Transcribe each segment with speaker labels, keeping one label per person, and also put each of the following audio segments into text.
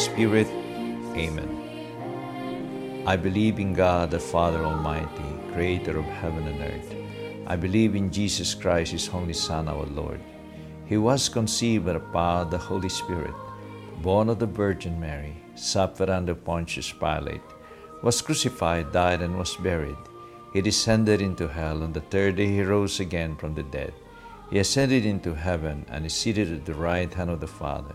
Speaker 1: Spirit. Amen. I believe in God, the Father Almighty, creator of heaven and earth. I believe in Jesus Christ, His only Son, our Lord. He was conceived by the Holy Spirit, born of the Virgin Mary, suffered under Pontius Pilate, was crucified, died, and was buried. He descended into hell. On the third day he rose again from the dead. He ascended into heaven and is seated at the right hand of the Father.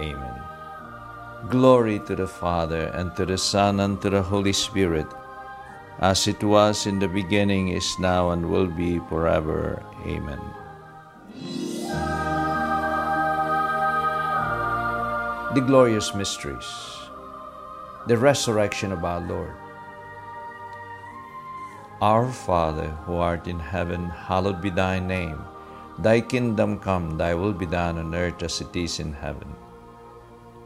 Speaker 1: Amen. Glory to the Father, and to the Son, and to the Holy Spirit, as it was in the beginning, is now, and will be forever. Amen. The Glorious Mysteries the resurrection of our Lord. Our Father, who art in heaven, hallowed be thy name. Thy kingdom come, thy will be done on earth as it is in heaven.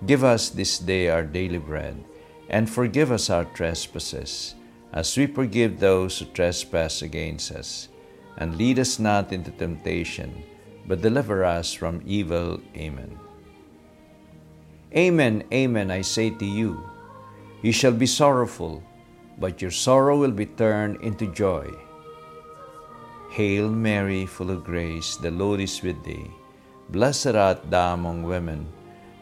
Speaker 1: Give us this day our daily bread, and forgive us our trespasses, as we forgive those who trespass against us. And lead us not into temptation, but deliver us from evil. Amen. Amen, amen, I say to you you shall be sorrowful, but your sorrow will be turned into joy. Hail Mary, full of grace, the Lord is with thee. Blessed art thou among women,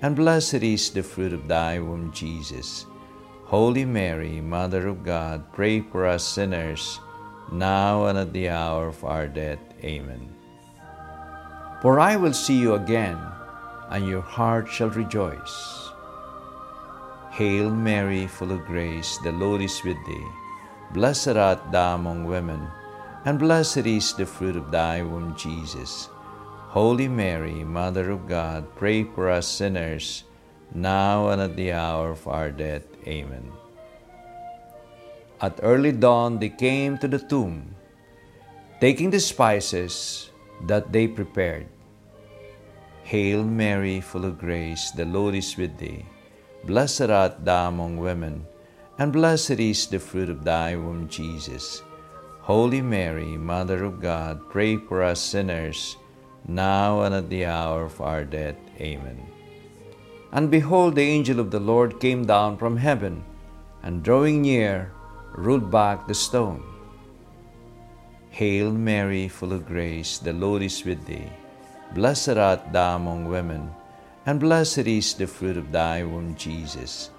Speaker 1: and blessed is the fruit of thy womb, Jesus. Holy Mary, Mother of God, pray for us sinners, now and at the hour of our death. Amen. For I will see you again, and your heart shall rejoice. Hail Mary, full of grace, the Lord is with thee. Blessed art thou among women, and blessed is the fruit of thy womb, Jesus. Holy Mary, Mother of God, pray for us sinners, now and at the hour of our death. Amen. At early dawn they came to the tomb, taking the spices that they prepared. Hail Mary, full of grace, the Lord is with thee. Blessed art thou among women, and blessed is the fruit of thy womb, Jesus. Holy Mary, Mother of God, pray for us sinners, now and at the hour of our death. Amen. And behold, the angel of the Lord came down from heaven, and drawing near, rolled back the stone. Hail Mary, full of grace, the Lord is with thee. Blessed art thou among women, and blessed is the fruit of thy womb, Jesus.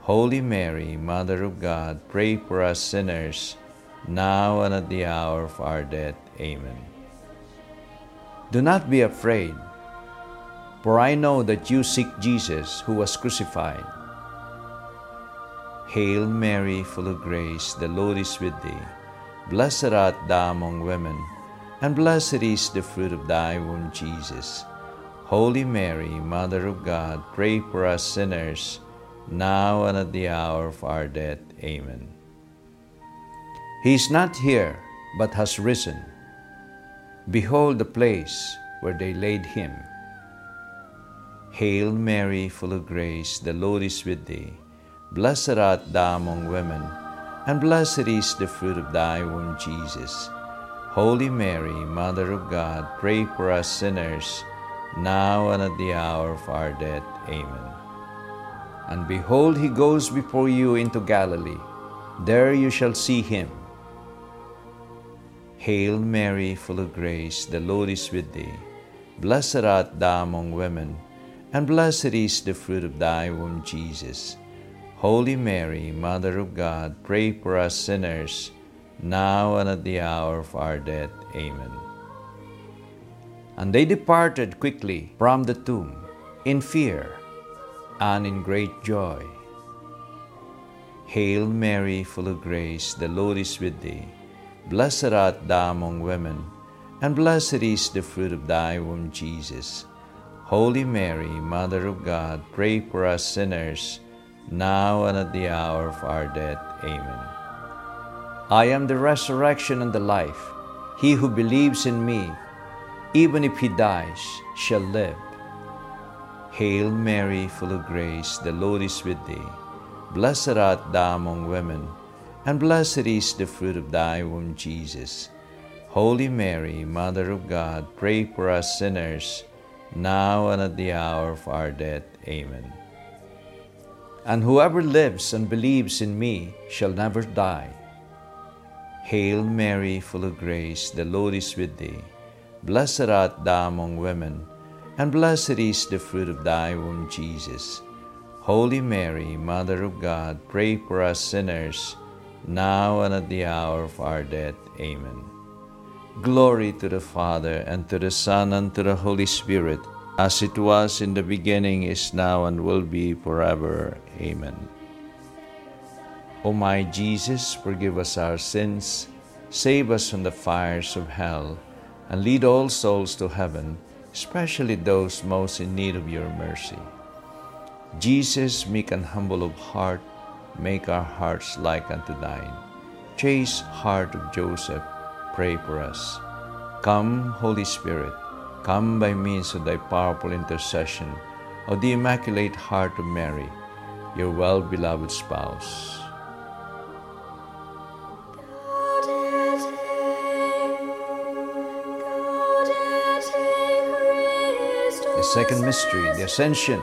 Speaker 1: Holy Mary, Mother of God, pray for us sinners, now and at the hour of our death. Amen. Do not be afraid, for I know that you seek Jesus who was crucified. Hail Mary, full of grace, the Lord is with thee. Blessed art thou among women, and blessed is the fruit of thy womb, Jesus. Holy Mary, Mother of God, pray for us sinners, now and at the hour of our death. Amen. He is not here, but has risen. Behold the place where they laid him. Hail Mary, full of grace, the Lord is with thee. Blessed art thou among women, and blessed is the fruit of thy womb, Jesus. Holy Mary, Mother of God, pray for us sinners, now and at the hour of our death. Amen. And behold, he goes before you into Galilee. There you shall see him. Hail Mary, full of grace, the Lord is with thee. Blessed art thou among women, and blessed is the fruit of thy womb, Jesus. Holy Mary, Mother of God, pray for us sinners, now and at the hour of our death. Amen. And they departed quickly from the tomb in fear and in great joy. Hail Mary, full of grace, the Lord is with thee. Blessed art thou among women, and blessed is the fruit of thy womb, Jesus. Holy Mary, Mother of God, pray for us sinners, now and at the hour of our death. Amen. I am the resurrection and the life. He who believes in me, even if he dies, shall live. Hail Mary, full of grace, the Lord is with thee. Blessed art thou among women, and blessed is the fruit of thy womb, Jesus. Holy Mary, Mother of God, pray for us sinners, now and at the hour of our death. Amen. And whoever lives and believes in me shall never die. Hail Mary, full of grace, the Lord is with thee. Blessed art thou among women, and blessed is the fruit of thy womb, Jesus. Holy Mary, Mother of God, pray for us sinners, now and at the hour of our death. Amen. Glory to the Father, and to the Son, and to the Holy Spirit, as it was in the beginning, is now, and will be forever. Amen. O my Jesus, forgive us our sins, save us from the fires of hell, and lead all souls to heaven, especially those most in need of your mercy. Jesus, meek and humble of heart, make our hearts like unto thine. Chaste heart of Joseph, pray for us. Come, Holy Spirit, come by means of thy powerful intercession of the Immaculate Heart of Mary, your well beloved spouse. The second mystery, the Ascension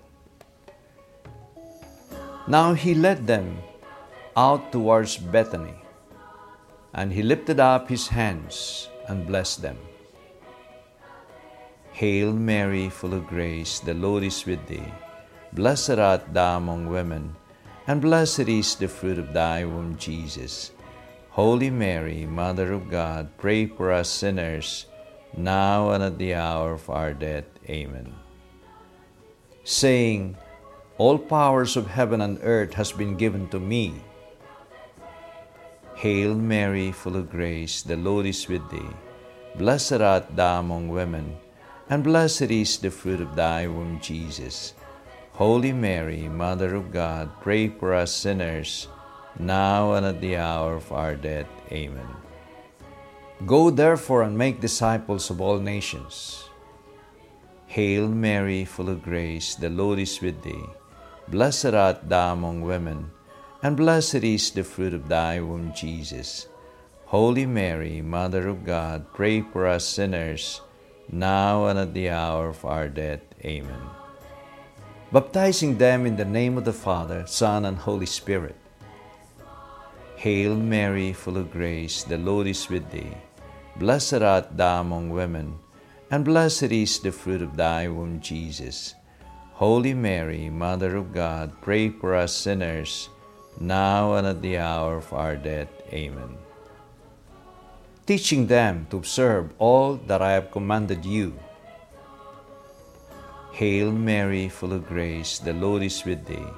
Speaker 1: Now he led them out towards Bethany and he lifted up his hands and blessed them. Hail Mary, full of grace, the Lord is with thee. Blessed art thou among women, and blessed is the fruit of thy womb, Jesus. Holy Mary, Mother of God, pray for us sinners, now and at the hour of our death. Amen. Saying, All powers of heaven and earth has been given to me. Hail Mary, full of grace, the Lord is with thee. Blessed art thou among women, and blessed is the fruit of thy womb, Jesus. Holy Mary, Mother of God, pray for us sinners, now and at the hour of our death. Amen. Go therefore and make disciples of all nations. Hail Mary, full of grace, the Lord is with thee. Blessed art thou among women, and blessed is the fruit of thy womb, Jesus. Holy Mary, Mother of God, pray for us sinners, now and at the hour of our death. Amen. Baptizing them in the name of the Father, Son, and Holy Spirit. Hail Mary, full of grace, the Lord is with thee. Blessed art thou among women, and blessed is the fruit of thy womb, Jesus. Holy Mary, Mother of God, pray for us sinners, now and at the hour of our death. Amen. Teaching them to observe all that I have commanded you. Hail Mary, full of grace, the Lord is with thee.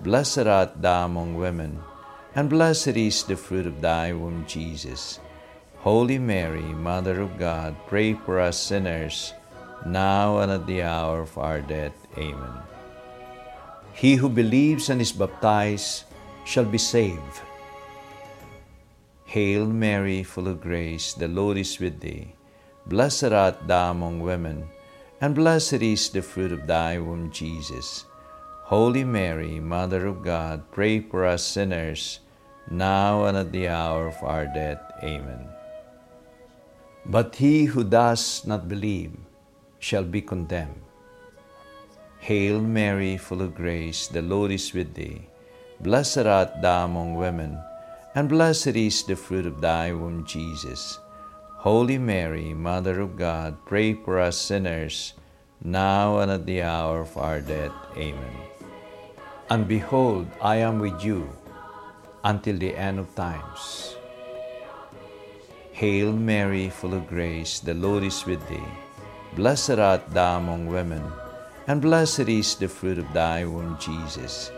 Speaker 1: Blessed art thou among women, and blessed is the fruit of thy womb, Jesus. Holy Mary, Mother of God, pray for us sinners, now and at the hour of our death. Amen. He who believes and is baptized shall be saved. Hail Mary, full of grace, the Lord is with thee. Blessed art thou among women, and blessed is the fruit of thy womb, Jesus. Holy Mary, Mother of God, pray for us sinners, now and at the hour of our death. Amen. But he who does not believe shall be condemned. Hail Mary, full of grace, the Lord is with thee. Blessed art thou among women, and blessed is the fruit of thy womb, Jesus. Holy Mary, Mother of God, pray for us sinners, now and at the hour of our death. Amen. And behold, I am with you until the end of times. Hail Mary, full of grace, the Lord is with thee. Blessed art thou among women, and blessed is the fruit of thy womb, Jesus.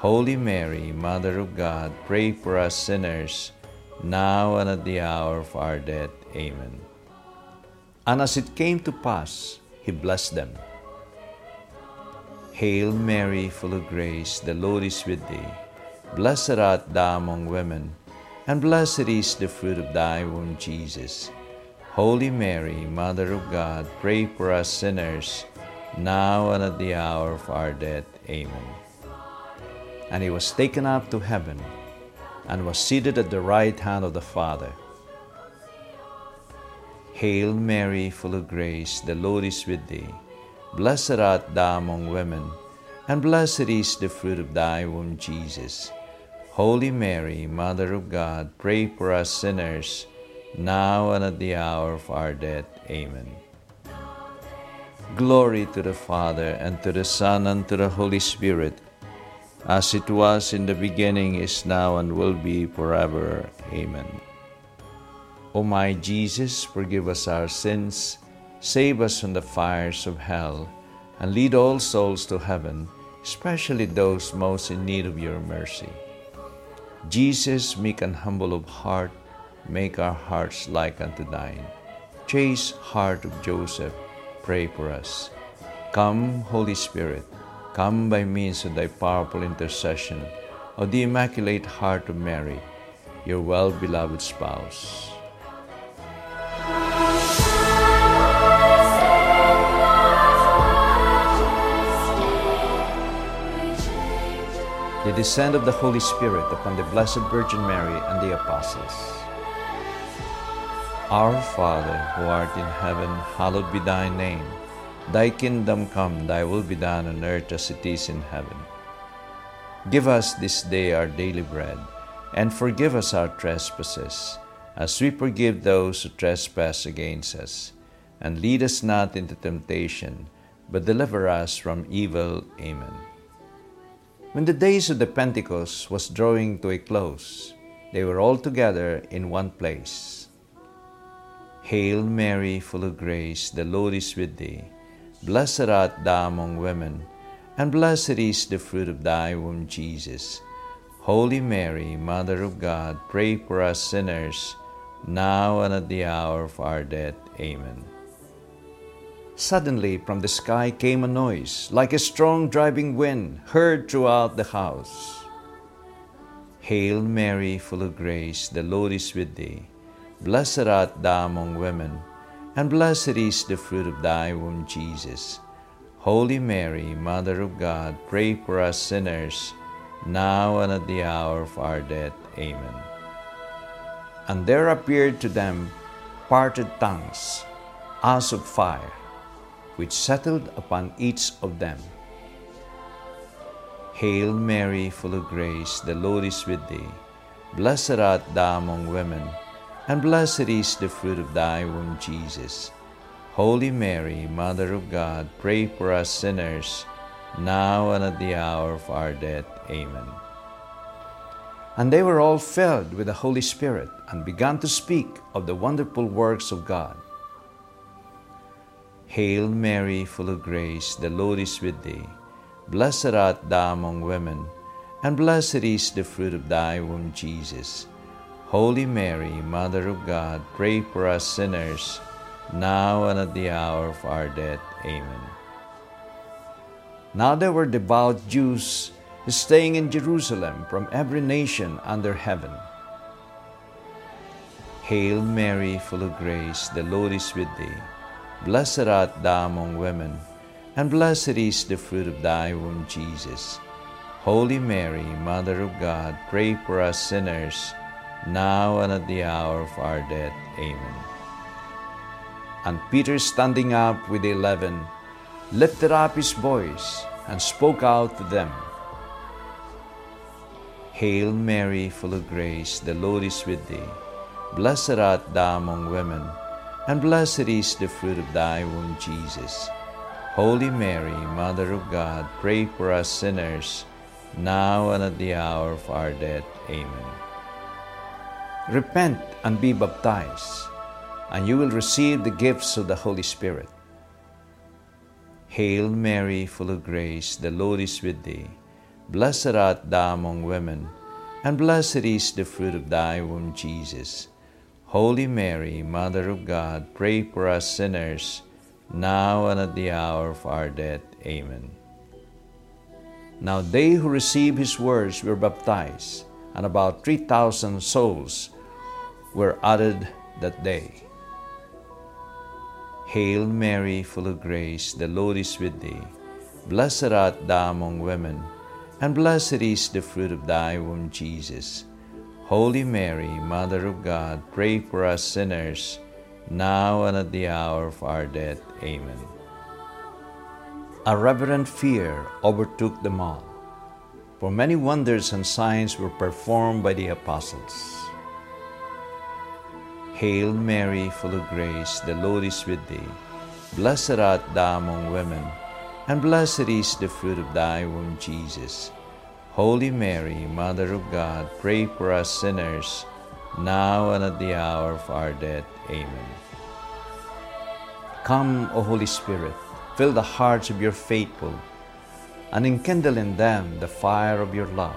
Speaker 1: Holy Mary, Mother of God, pray for us sinners, now and at the hour of our death. Amen. And as it came to pass, he blessed them. Hail Mary, full of grace, the Lord is with thee. Blessed art thou among women, and blessed is the fruit of thy womb, Jesus. Holy Mary, Mother of God, pray for us sinners, now and at the hour of our death. Amen. And he was taken up to heaven, and was seated at the right hand of the Father. Hail Mary, full of grace, the Lord is with thee. Blessed art thou among women, and blessed is the fruit of thy womb, Jesus. Holy Mary, Mother of God, pray for us sinners, now and at the hour of our death. Amen. Glory to the Father, and to the Son, and to the Holy Spirit, as it was in the beginning, is now, and will be forever. Amen. O my Jesus, forgive us our sins Save us from the fires of hell, and lead all souls to heaven, especially those most in need of your mercy. Jesus, meek and humble of heart, make our hearts like unto thine. Chaste heart of Joseph, pray for us. Come, Holy Spirit, come by means of thy powerful intercession of the Immaculate Heart of Mary, your well beloved spouse. the descent of the Holy Spirit upon the Blessed Virgin Mary and the Apostles. Our Father, who art in heaven, hallowed be thy name. Thy kingdom come, thy will be done on earth as it is in heaven. Give us this day our daily bread, and forgive us our trespasses, as we forgive those who trespass against us. And lead us not into temptation, but deliver us from evil. Amen. When the days of the Pentecost was drawing to a close, they were all together in one place. Hail Mary, full of grace, the Lord is with thee. Blessed art thou among women, and blessed is the fruit of thy womb, Jesus. Holy Mary, Mother of God, pray for us sinners, now and at the hour of our death. Amen. Suddenly from the sky came a noise, like a strong driving wind, heard throughout the house. Hail Mary, full of grace, the Lord is with thee. Blessed art thou among women, and blessed is the fruit of thy womb, Jesus. Holy Mary, Mother of God, pray for us sinners, now and at the hour of our death. Amen. And there appeared to them parted tongues, as of fire which settled upon each of them. Hail Mary, full of grace, the Lord is with thee. Blessed art thou among women, and blessed is the fruit of thy womb, Jesus. Holy Mary, Mother of God, pray for us sinners, now and at the hour of our death. Amen. And they were all filled with the Holy Spirit and began to speak of the wonderful works of God. Hail Mary, full of grace, the Lord is with thee. Blessed art thou among women, and blessed is the fruit of thy womb, Jesus. Holy Mary, Mother of God, pray for us sinners, now and at the hour of our death. Amen. Now there were devout Jews staying in Jerusalem from every nation under heaven. Hail Mary, full of grace, the Lord is with thee. Blessed art thou among women, and blessed is the fruit of thy womb, Jesus. Holy Mary, Mother of God, pray for us sinners, now and at the hour of our death. Amen. And Peter, standing up with the eleven, lifted up his voice and spoke out to them. Hail Mary, full of grace, the Lord is with thee. Blessed art thou among women, and blessed is the fruit of thy womb, Jesus. Holy Mary, Mother of God, pray for us sinners, now and at the hour of our death. Amen. Repent and be baptized, and you will receive the gifts of the Holy Spirit. Hail Mary, full of grace, the Lord is with thee. Blessed art thou among women, and blessed is the fruit of thy womb, Jesus. Holy Mary, Mother of God, pray for us sinners, now and at the hour of our death. Amen. Now they who received his words were baptized, and about 3,000 souls were added that day. Hail Mary, full of grace, the Lord is with thee. Blessed art thou among women, and blessed is the fruit of thy womb, Jesus. Holy Mary, Mother of God, pray for us sinners, now and at the hour of our death. Amen. A reverent fear overtook them all, for many wonders and signs were performed by the apostles. Hail Mary, full of grace, the Lord is with thee. Blessed art thou among women, and blessed is the fruit of thy womb, Jesus. Holy Mary, Mother of God, pray for us sinners, now and at the hour of our death. Amen. Come, O Holy Spirit, fill the hearts of your faithful, and enkindle in them the fire of your love.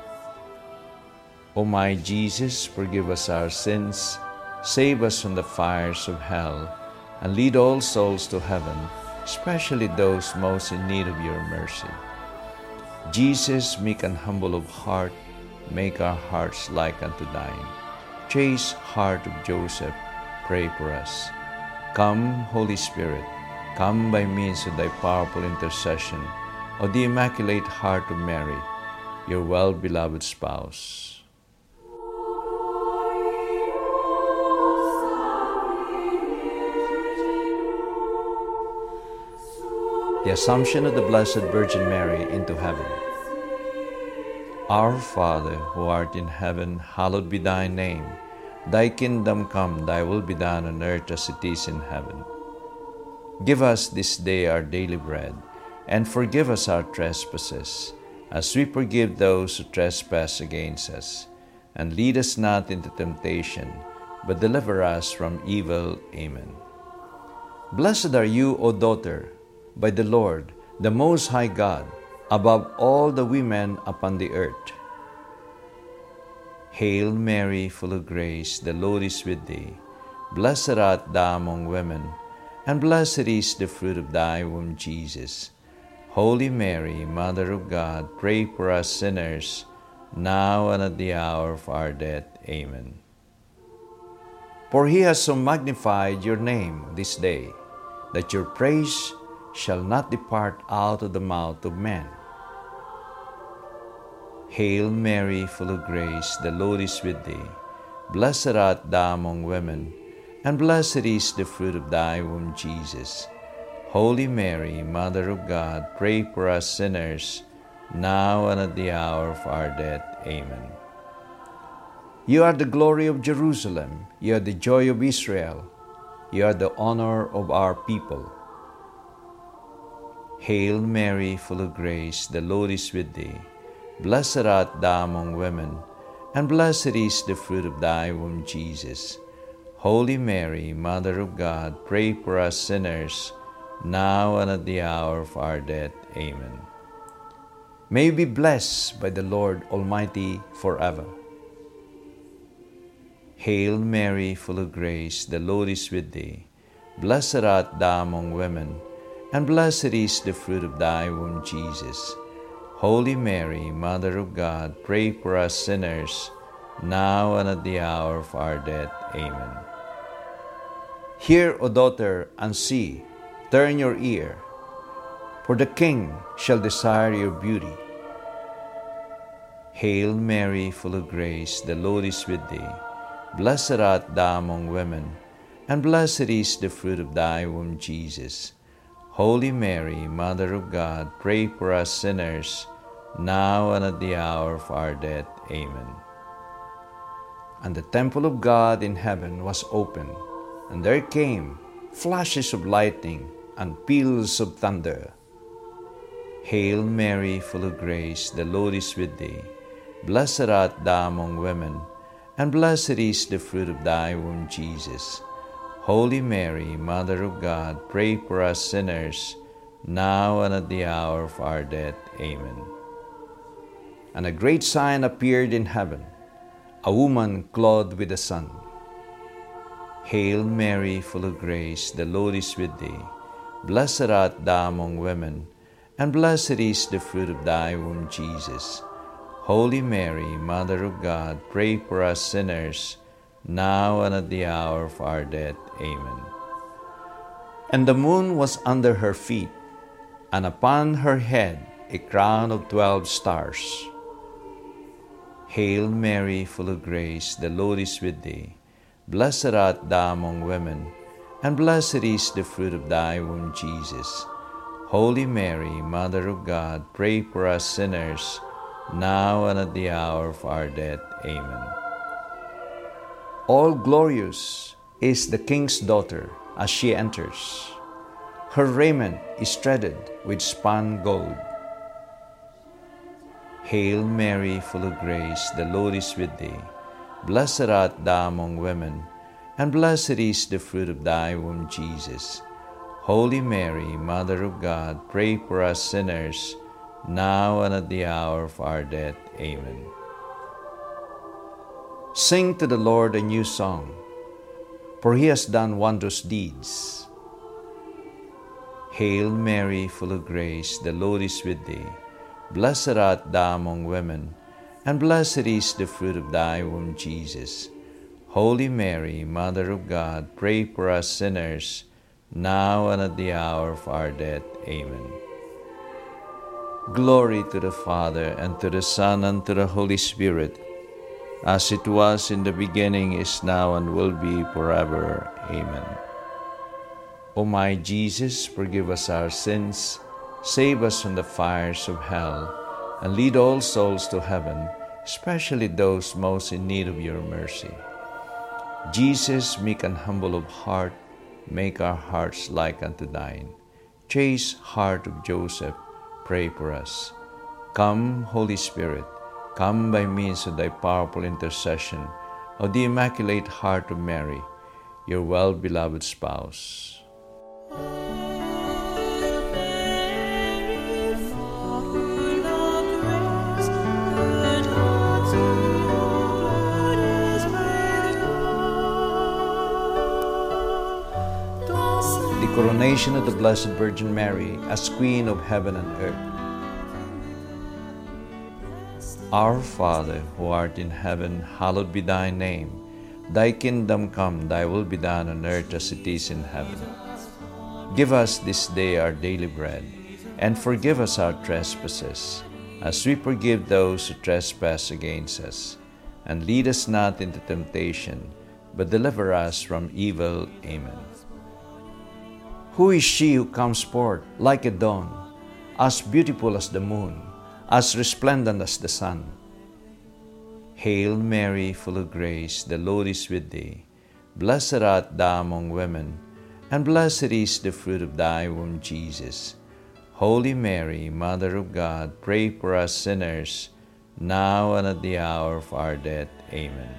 Speaker 1: O my Jesus, forgive us our sins, save us from the fires of hell, and lead all souls to heaven, especially those most in need of your mercy. Jesus, meek and humble of heart, make our hearts like unto thine. Chaste heart of Joseph, pray for us. Come, Holy Spirit, come by means of thy powerful intercession of the Immaculate Heart of Mary, your well beloved spouse. The Assumption of the Blessed Virgin Mary into heaven. Our Father, who art in heaven, hallowed be thy name. Thy kingdom come, thy will be done on earth as it is in heaven. Give us this day our daily bread, and forgive us our trespasses, as we forgive those who trespass against us. And lead us not into temptation, but deliver us from evil. Amen. Blessed are you, O daughter by the Lord, the Most High God, above all the women upon the earth. Hail Mary, full of grace, the Lord is with thee. Blessed art thou among women, and blessed is the fruit of thy womb, Jesus. Holy Mary, Mother of God, pray for us sinners, now and at the hour of our death. Amen. For he has so magnified your name this day, that your praise shall not depart out of the mouth of man. Hail Mary, full of grace, the Lord is with thee. Blessed art thou among women, and blessed is the fruit of thy womb, Jesus. Holy Mary, Mother of God, pray for us sinners, now and at the hour of our death. Amen. You are the glory of Jerusalem. You are the joy of Israel. You are the honor of our people. Hail Mary, full of grace, the Lord is with thee. Blessed art thou among women, and blessed is the fruit of thy womb, Jesus. Holy Mary, Mother of God, pray for us sinners, now and at the hour of our death. Amen. May you be blessed by the Lord Almighty forever. Hail Mary, full of grace, the Lord is with thee. Blessed art thou among women, and blessed is the fruit of thy womb, Jesus. Holy Mary, Mother of God, pray for us sinners, now and at the hour of our death. Amen. Hear, O daughter, and see, turn your ear, for the King shall desire your beauty. Hail Mary, full of grace, the Lord is with thee. Blessed art thou among women, and blessed is the fruit of thy womb, Jesus. Holy Mary, Mother of God, pray for us sinners, now and at the hour of our death. Amen. And the temple of God in heaven was opened, and there came flashes of lightning and peals of thunder. Hail Mary, full of grace, the Lord is with thee. Blessed art thou among women, and blessed is the fruit of thy womb, Jesus. Holy Mary, Mother of God, pray for us sinners, now and at the hour of our death. Amen. And a great sign appeared in heaven a woman clothed with the sun. Hail Mary, full of grace, the Lord is with thee. Blessed art thou among women, and blessed is the fruit of thy womb, Jesus. Holy Mary, Mother of God, pray for us sinners, now and at the hour of our death. Amen. And the moon was under her feet, and upon her head a crown of twelve stars. Hail Mary, full of grace, the Lord is with thee. Blessed art thou among women, and blessed is the fruit of thy womb, Jesus. Holy Mary, Mother of God, pray for us sinners, now and at the hour of our death. Amen. All glorious is the king's daughter as she enters. Her raiment is threaded with spun gold. Hail Mary, full of grace, the Lord is with thee. Blessed art thou among women, and blessed is the fruit of thy womb, Jesus. Holy Mary, Mother of God, pray for us sinners now and at the hour of our death. Amen. Sing to the Lord a new song, for he has done wondrous deeds. Hail Mary, full of grace, the Lord is with thee. Blessed art thou among women, and blessed is the fruit of thy womb, Jesus. Holy Mary, Mother of God, pray for us sinners, now and at the hour of our death. Amen. Glory to the Father, and to the Son, and to the Holy Spirit, as it was in the beginning, is now, and will be forever. Amen. O my Jesus, forgive us our sins, save us from the fires of hell, and lead all souls to heaven, especially those most in need of your mercy. Jesus, meek and humble of heart, make our hearts like unto thine. Chaste heart of Joseph, pray for us. Come, Holy Spirit, come by means of thy powerful intercession of the Immaculate Heart of Mary, your well beloved spouse. the coronation of the Blessed Virgin Mary as Queen of heaven and earth. Our Father, who art in heaven, hallowed be thy name. Thy kingdom come, thy will be done on earth as it is in heaven. Give us this day our daily bread, and forgive us our trespasses, as we forgive those who trespass against us. And lead us not into temptation, but deliver us from evil. Amen. Who is she who comes forth like a dawn, as beautiful as the moon, as resplendent as the sun. Hail Mary, full of grace, the Lord is with thee. Blessed art thou among women, and blessed is the fruit of thy womb, Jesus. Holy Mary, Mother of God, pray for us sinners, now and at the hour of our death. Amen.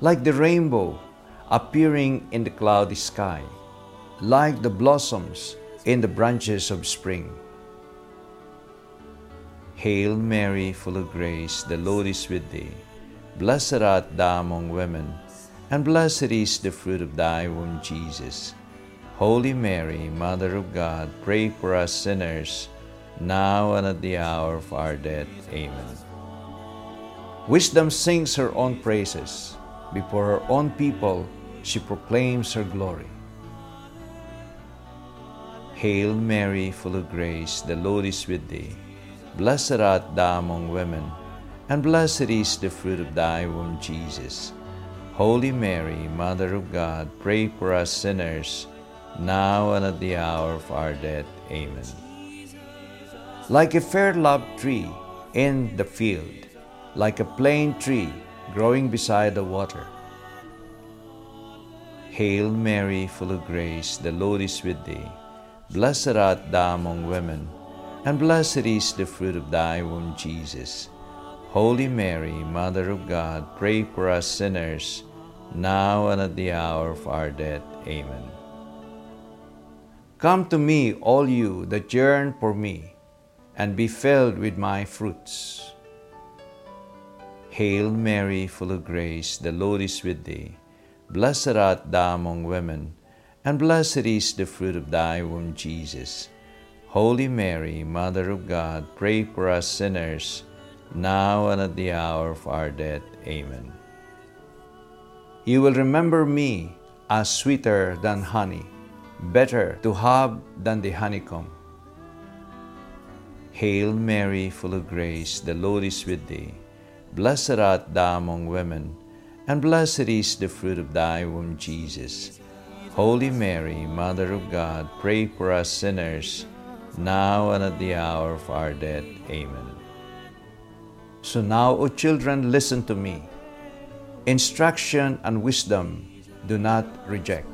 Speaker 1: Like the rainbow appearing in the cloudy sky, like the blossoms in the branches of spring. Hail Mary, full of grace, the Lord is with thee. Blessed art thou among women, and blessed is the fruit of thy womb, Jesus. Holy Mary, Mother of God, pray for us sinners, now and at the hour of our death. Amen. Wisdom sings her own praises. Before her own people, she proclaims her glory. Hail Mary, full of grace, the Lord is with thee. Blessed art thou among women, and blessed is the fruit of thy womb, Jesus. Holy Mary, Mother of God, pray for us sinners, now and at the hour of our death. Amen. Like a fair loved tree in the field, like a plane tree growing beside the water. Hail Mary, full of grace, the Lord is with thee. Blessed art thou among women, and blessed is the fruit of thy womb, Jesus. Holy Mary, Mother of God, pray for us sinners, now and at the hour of our death. Amen. Come to me, all you that yearn for me, and be filled with my fruits. Hail Mary, full of grace, the Lord is with thee. Blessed art thou among women, and blessed is the fruit of thy womb, Jesus. Holy Mary, Mother of God, pray for us sinners, now and at the hour of our death. Amen. You will remember me as sweeter than honey better to have than the honeycomb. Hail Mary, full of grace, the Lord is with thee. Blessed art thou among women, and blessed is the fruit of thy womb, Jesus. Holy Mary, Mother of God, pray for us sinners, now and at the hour of our death. Amen. So now, O children, listen to me. Instruction and wisdom do not reject.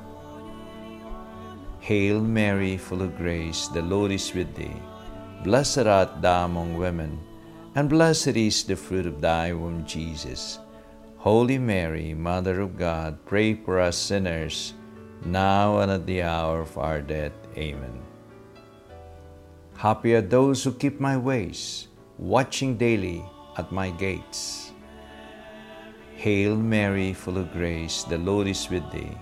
Speaker 1: Hail Mary, full of grace, the Lord is with thee. Blessed art thou among women, and blessed is the fruit of thy womb, Jesus. Holy Mary, Mother of God, pray for us sinners, now and at the hour of our death. Amen. Happy are those who keep my ways, watching daily at my gates. Hail Mary, full of grace, the Lord is with thee.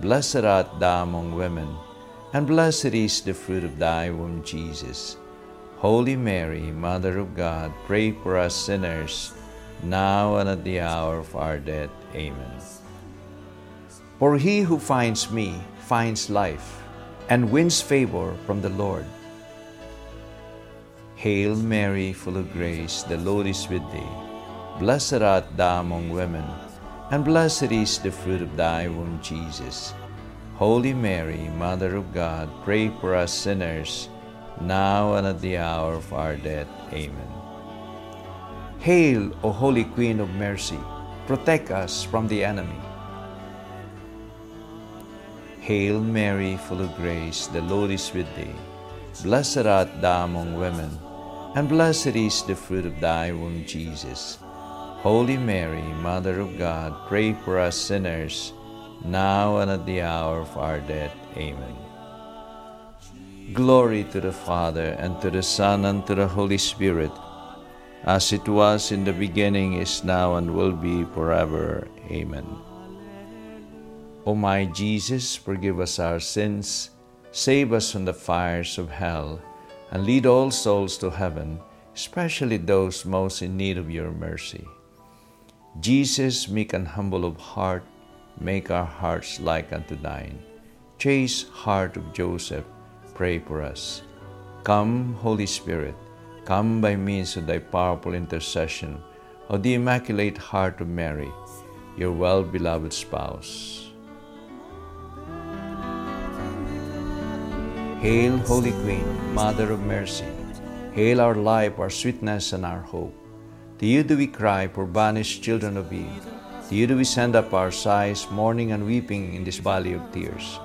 Speaker 1: Blessed art thou among women, and blessed is the fruit of thy womb, Jesus. Holy Mary, Mother of God, pray for us sinners, now and at the hour of our death. Amen. For he who finds me finds life and wins favor from the Lord. Hail Mary, full of grace, the Lord is with thee. Blessed art thou among women, and blessed is the fruit of thy womb, Jesus. Holy Mary, Mother of God, pray for us sinners, now and at the hour of our death. Amen. Hail, O Holy Queen of Mercy, protect us from the enemy. Hail Mary, full of grace, the Lord is with thee. Blessed art thou among women, and blessed is the fruit of thy womb, Jesus. Holy Mary, Mother of God, pray for us sinners, now and at the hour of our death. Amen. Glory to the Father, and to the Son, and to the Holy Spirit, as it was in the beginning, is now, and will be forever. Amen. O my Jesus, forgive us our sins, save us from the fires of hell, and lead all souls to heaven, especially those most in need of your mercy. Jesus, meek and humble of heart, make our hearts like unto thine. Chaste heart of Joseph, pray for us. Come, Holy Spirit, come by means of thy powerful intercession of the Immaculate Heart of Mary, your well beloved spouse. Hail, Holy Queen, Mother of Mercy. Hail our life, our sweetness, and our hope. To you do we cry, poor banished children of Eve. To you do we send up our sighs, mourning and weeping in this valley of tears.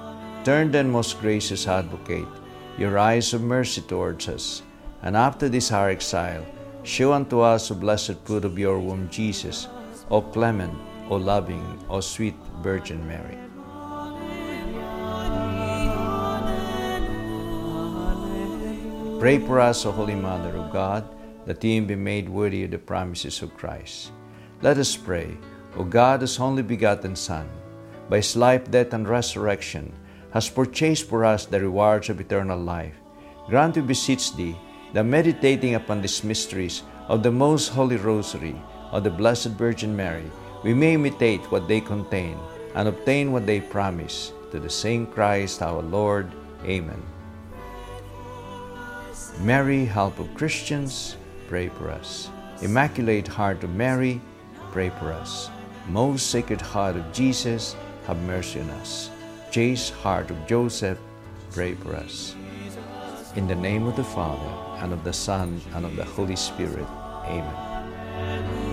Speaker 1: Turn then, most gracious advocate, your eyes of mercy towards us, and after this our exile, show unto us the blessed fruit of your womb, Jesus, O clement, O loving, O sweet Virgin Mary. Pray for us, O Holy Mother of God, that may be made worthy of the promises of Christ. Let us pray, O God, whose only begotten Son, by his life, death, and resurrection, has purchased for us the rewards of eternal life. Grant, we beseech thee, that meditating upon these mysteries of the most holy rosary of the Blessed Virgin Mary, we may imitate what they contain and obtain what they promise. To the same Christ our Lord. Amen. Mary, help of Christians, pray for us. Immaculate Heart of Mary, pray for us. Most Sacred Heart of Jesus, have mercy on us. Chaste Heart of Joseph, pray for us. In the name of the Father, and of the Son, and of the Holy Spirit. Amen.